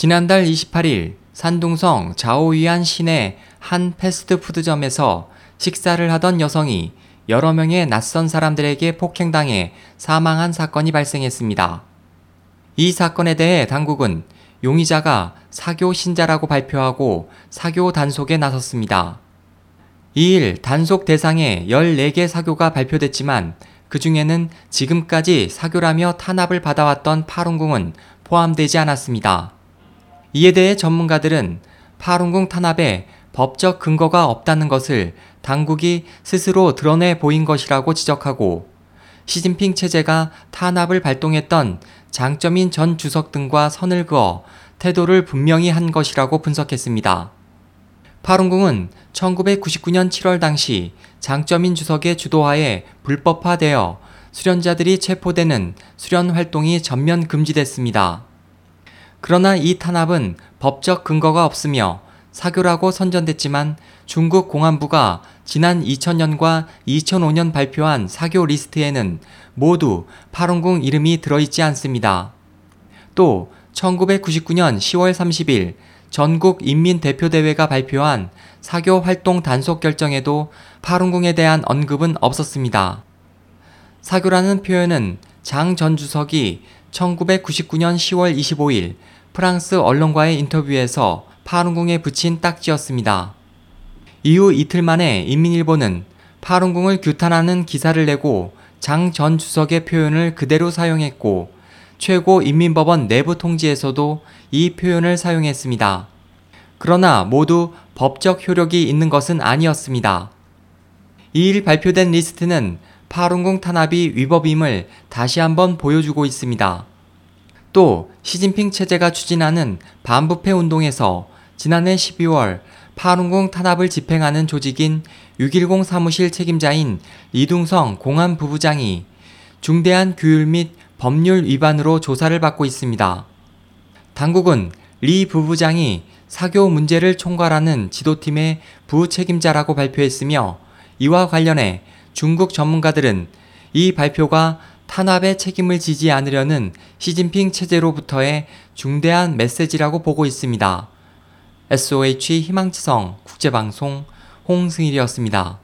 지난달 28일 산둥성 자오위안 시내 한 패스트푸드점에서 식사를 하던 여성이 여러 명의 낯선 사람들에게 폭행당해 사망한 사건이 발생했습니다. 이 사건에 대해 당국은 용의자가 사교 신자라고 발표하고 사교 단속에 나섰습니다. 2일 단속 대상에 14개 사교가 발표됐지만 그 중에는 지금까지 사교라며 탄압을 받아왔던 파룬궁은 포함되지 않았습니다. 이에 대해 전문가들은 파룬궁 탄압에 법적 근거가 없다는 것을 당국이 스스로 드러내 보인 것이라고 지적하고 시진핑 체제가 탄압을 발동했던 장점인 전 주석 등과 선을 그어 태도를 분명히 한 것이라고 분석했습니다. 파룬궁은 1999년 7월 당시 장점인 주석의 주도하에 불법화되어 수련자들이 체포되는 수련 활동이 전면 금지됐습니다. 그러나 이 탄압은 법적 근거가 없으며 사교라고 선전됐지만 중국 공안부가 지난 2000년과 2005년 발표한 사교 리스트에는 모두 파룬궁 이름이 들어있지 않습니다. 또 1999년 10월 30일 전국 인민대표대회가 발표한 사교 활동 단속 결정에도 파룬궁에 대한 언급은 없었습니다. 사교라는 표현은 장 전 주석이 1999년 10월 25일 프랑스 언론과의 인터뷰에서 파룬궁에 붙인 딱지였습니다. 이후 이틀 만에 인민일보는 파룬궁을 규탄하는 기사를 내고 장 전 주석의 표현을 그대로 사용했고 최고 인민법원 내부 통지에서도 이 표현을 사용했습니다. 그러나 모두 법적 효력이 있는 것은 아니었습니다. 2일 발표된 리스트는 파룬궁 탄압이 위법임을 다시 한번 보여주고 있습니다. 또 시진핑 체제가 추진하는 반부패 운동에서 지난해 12월 파룬궁 탄압을 집행하는 조직인 610 사무실 책임자인 이둥성 공안 부부장이 중대한 규율 및 법률 위반으로 조사를 받고 있습니다. 당국은 리 부부장이 사교 문제를 총괄하는 지도팀의 부책임자라고 발표했으며 이와 관련해 중국 전문가들은 이 발표가 탄압의 책임을 지지 않으려는 시진핑 체제로부터의 중대한 메시지라고 보고 있습니다. SOH 희망지성 국제방송 홍승일이었습니다.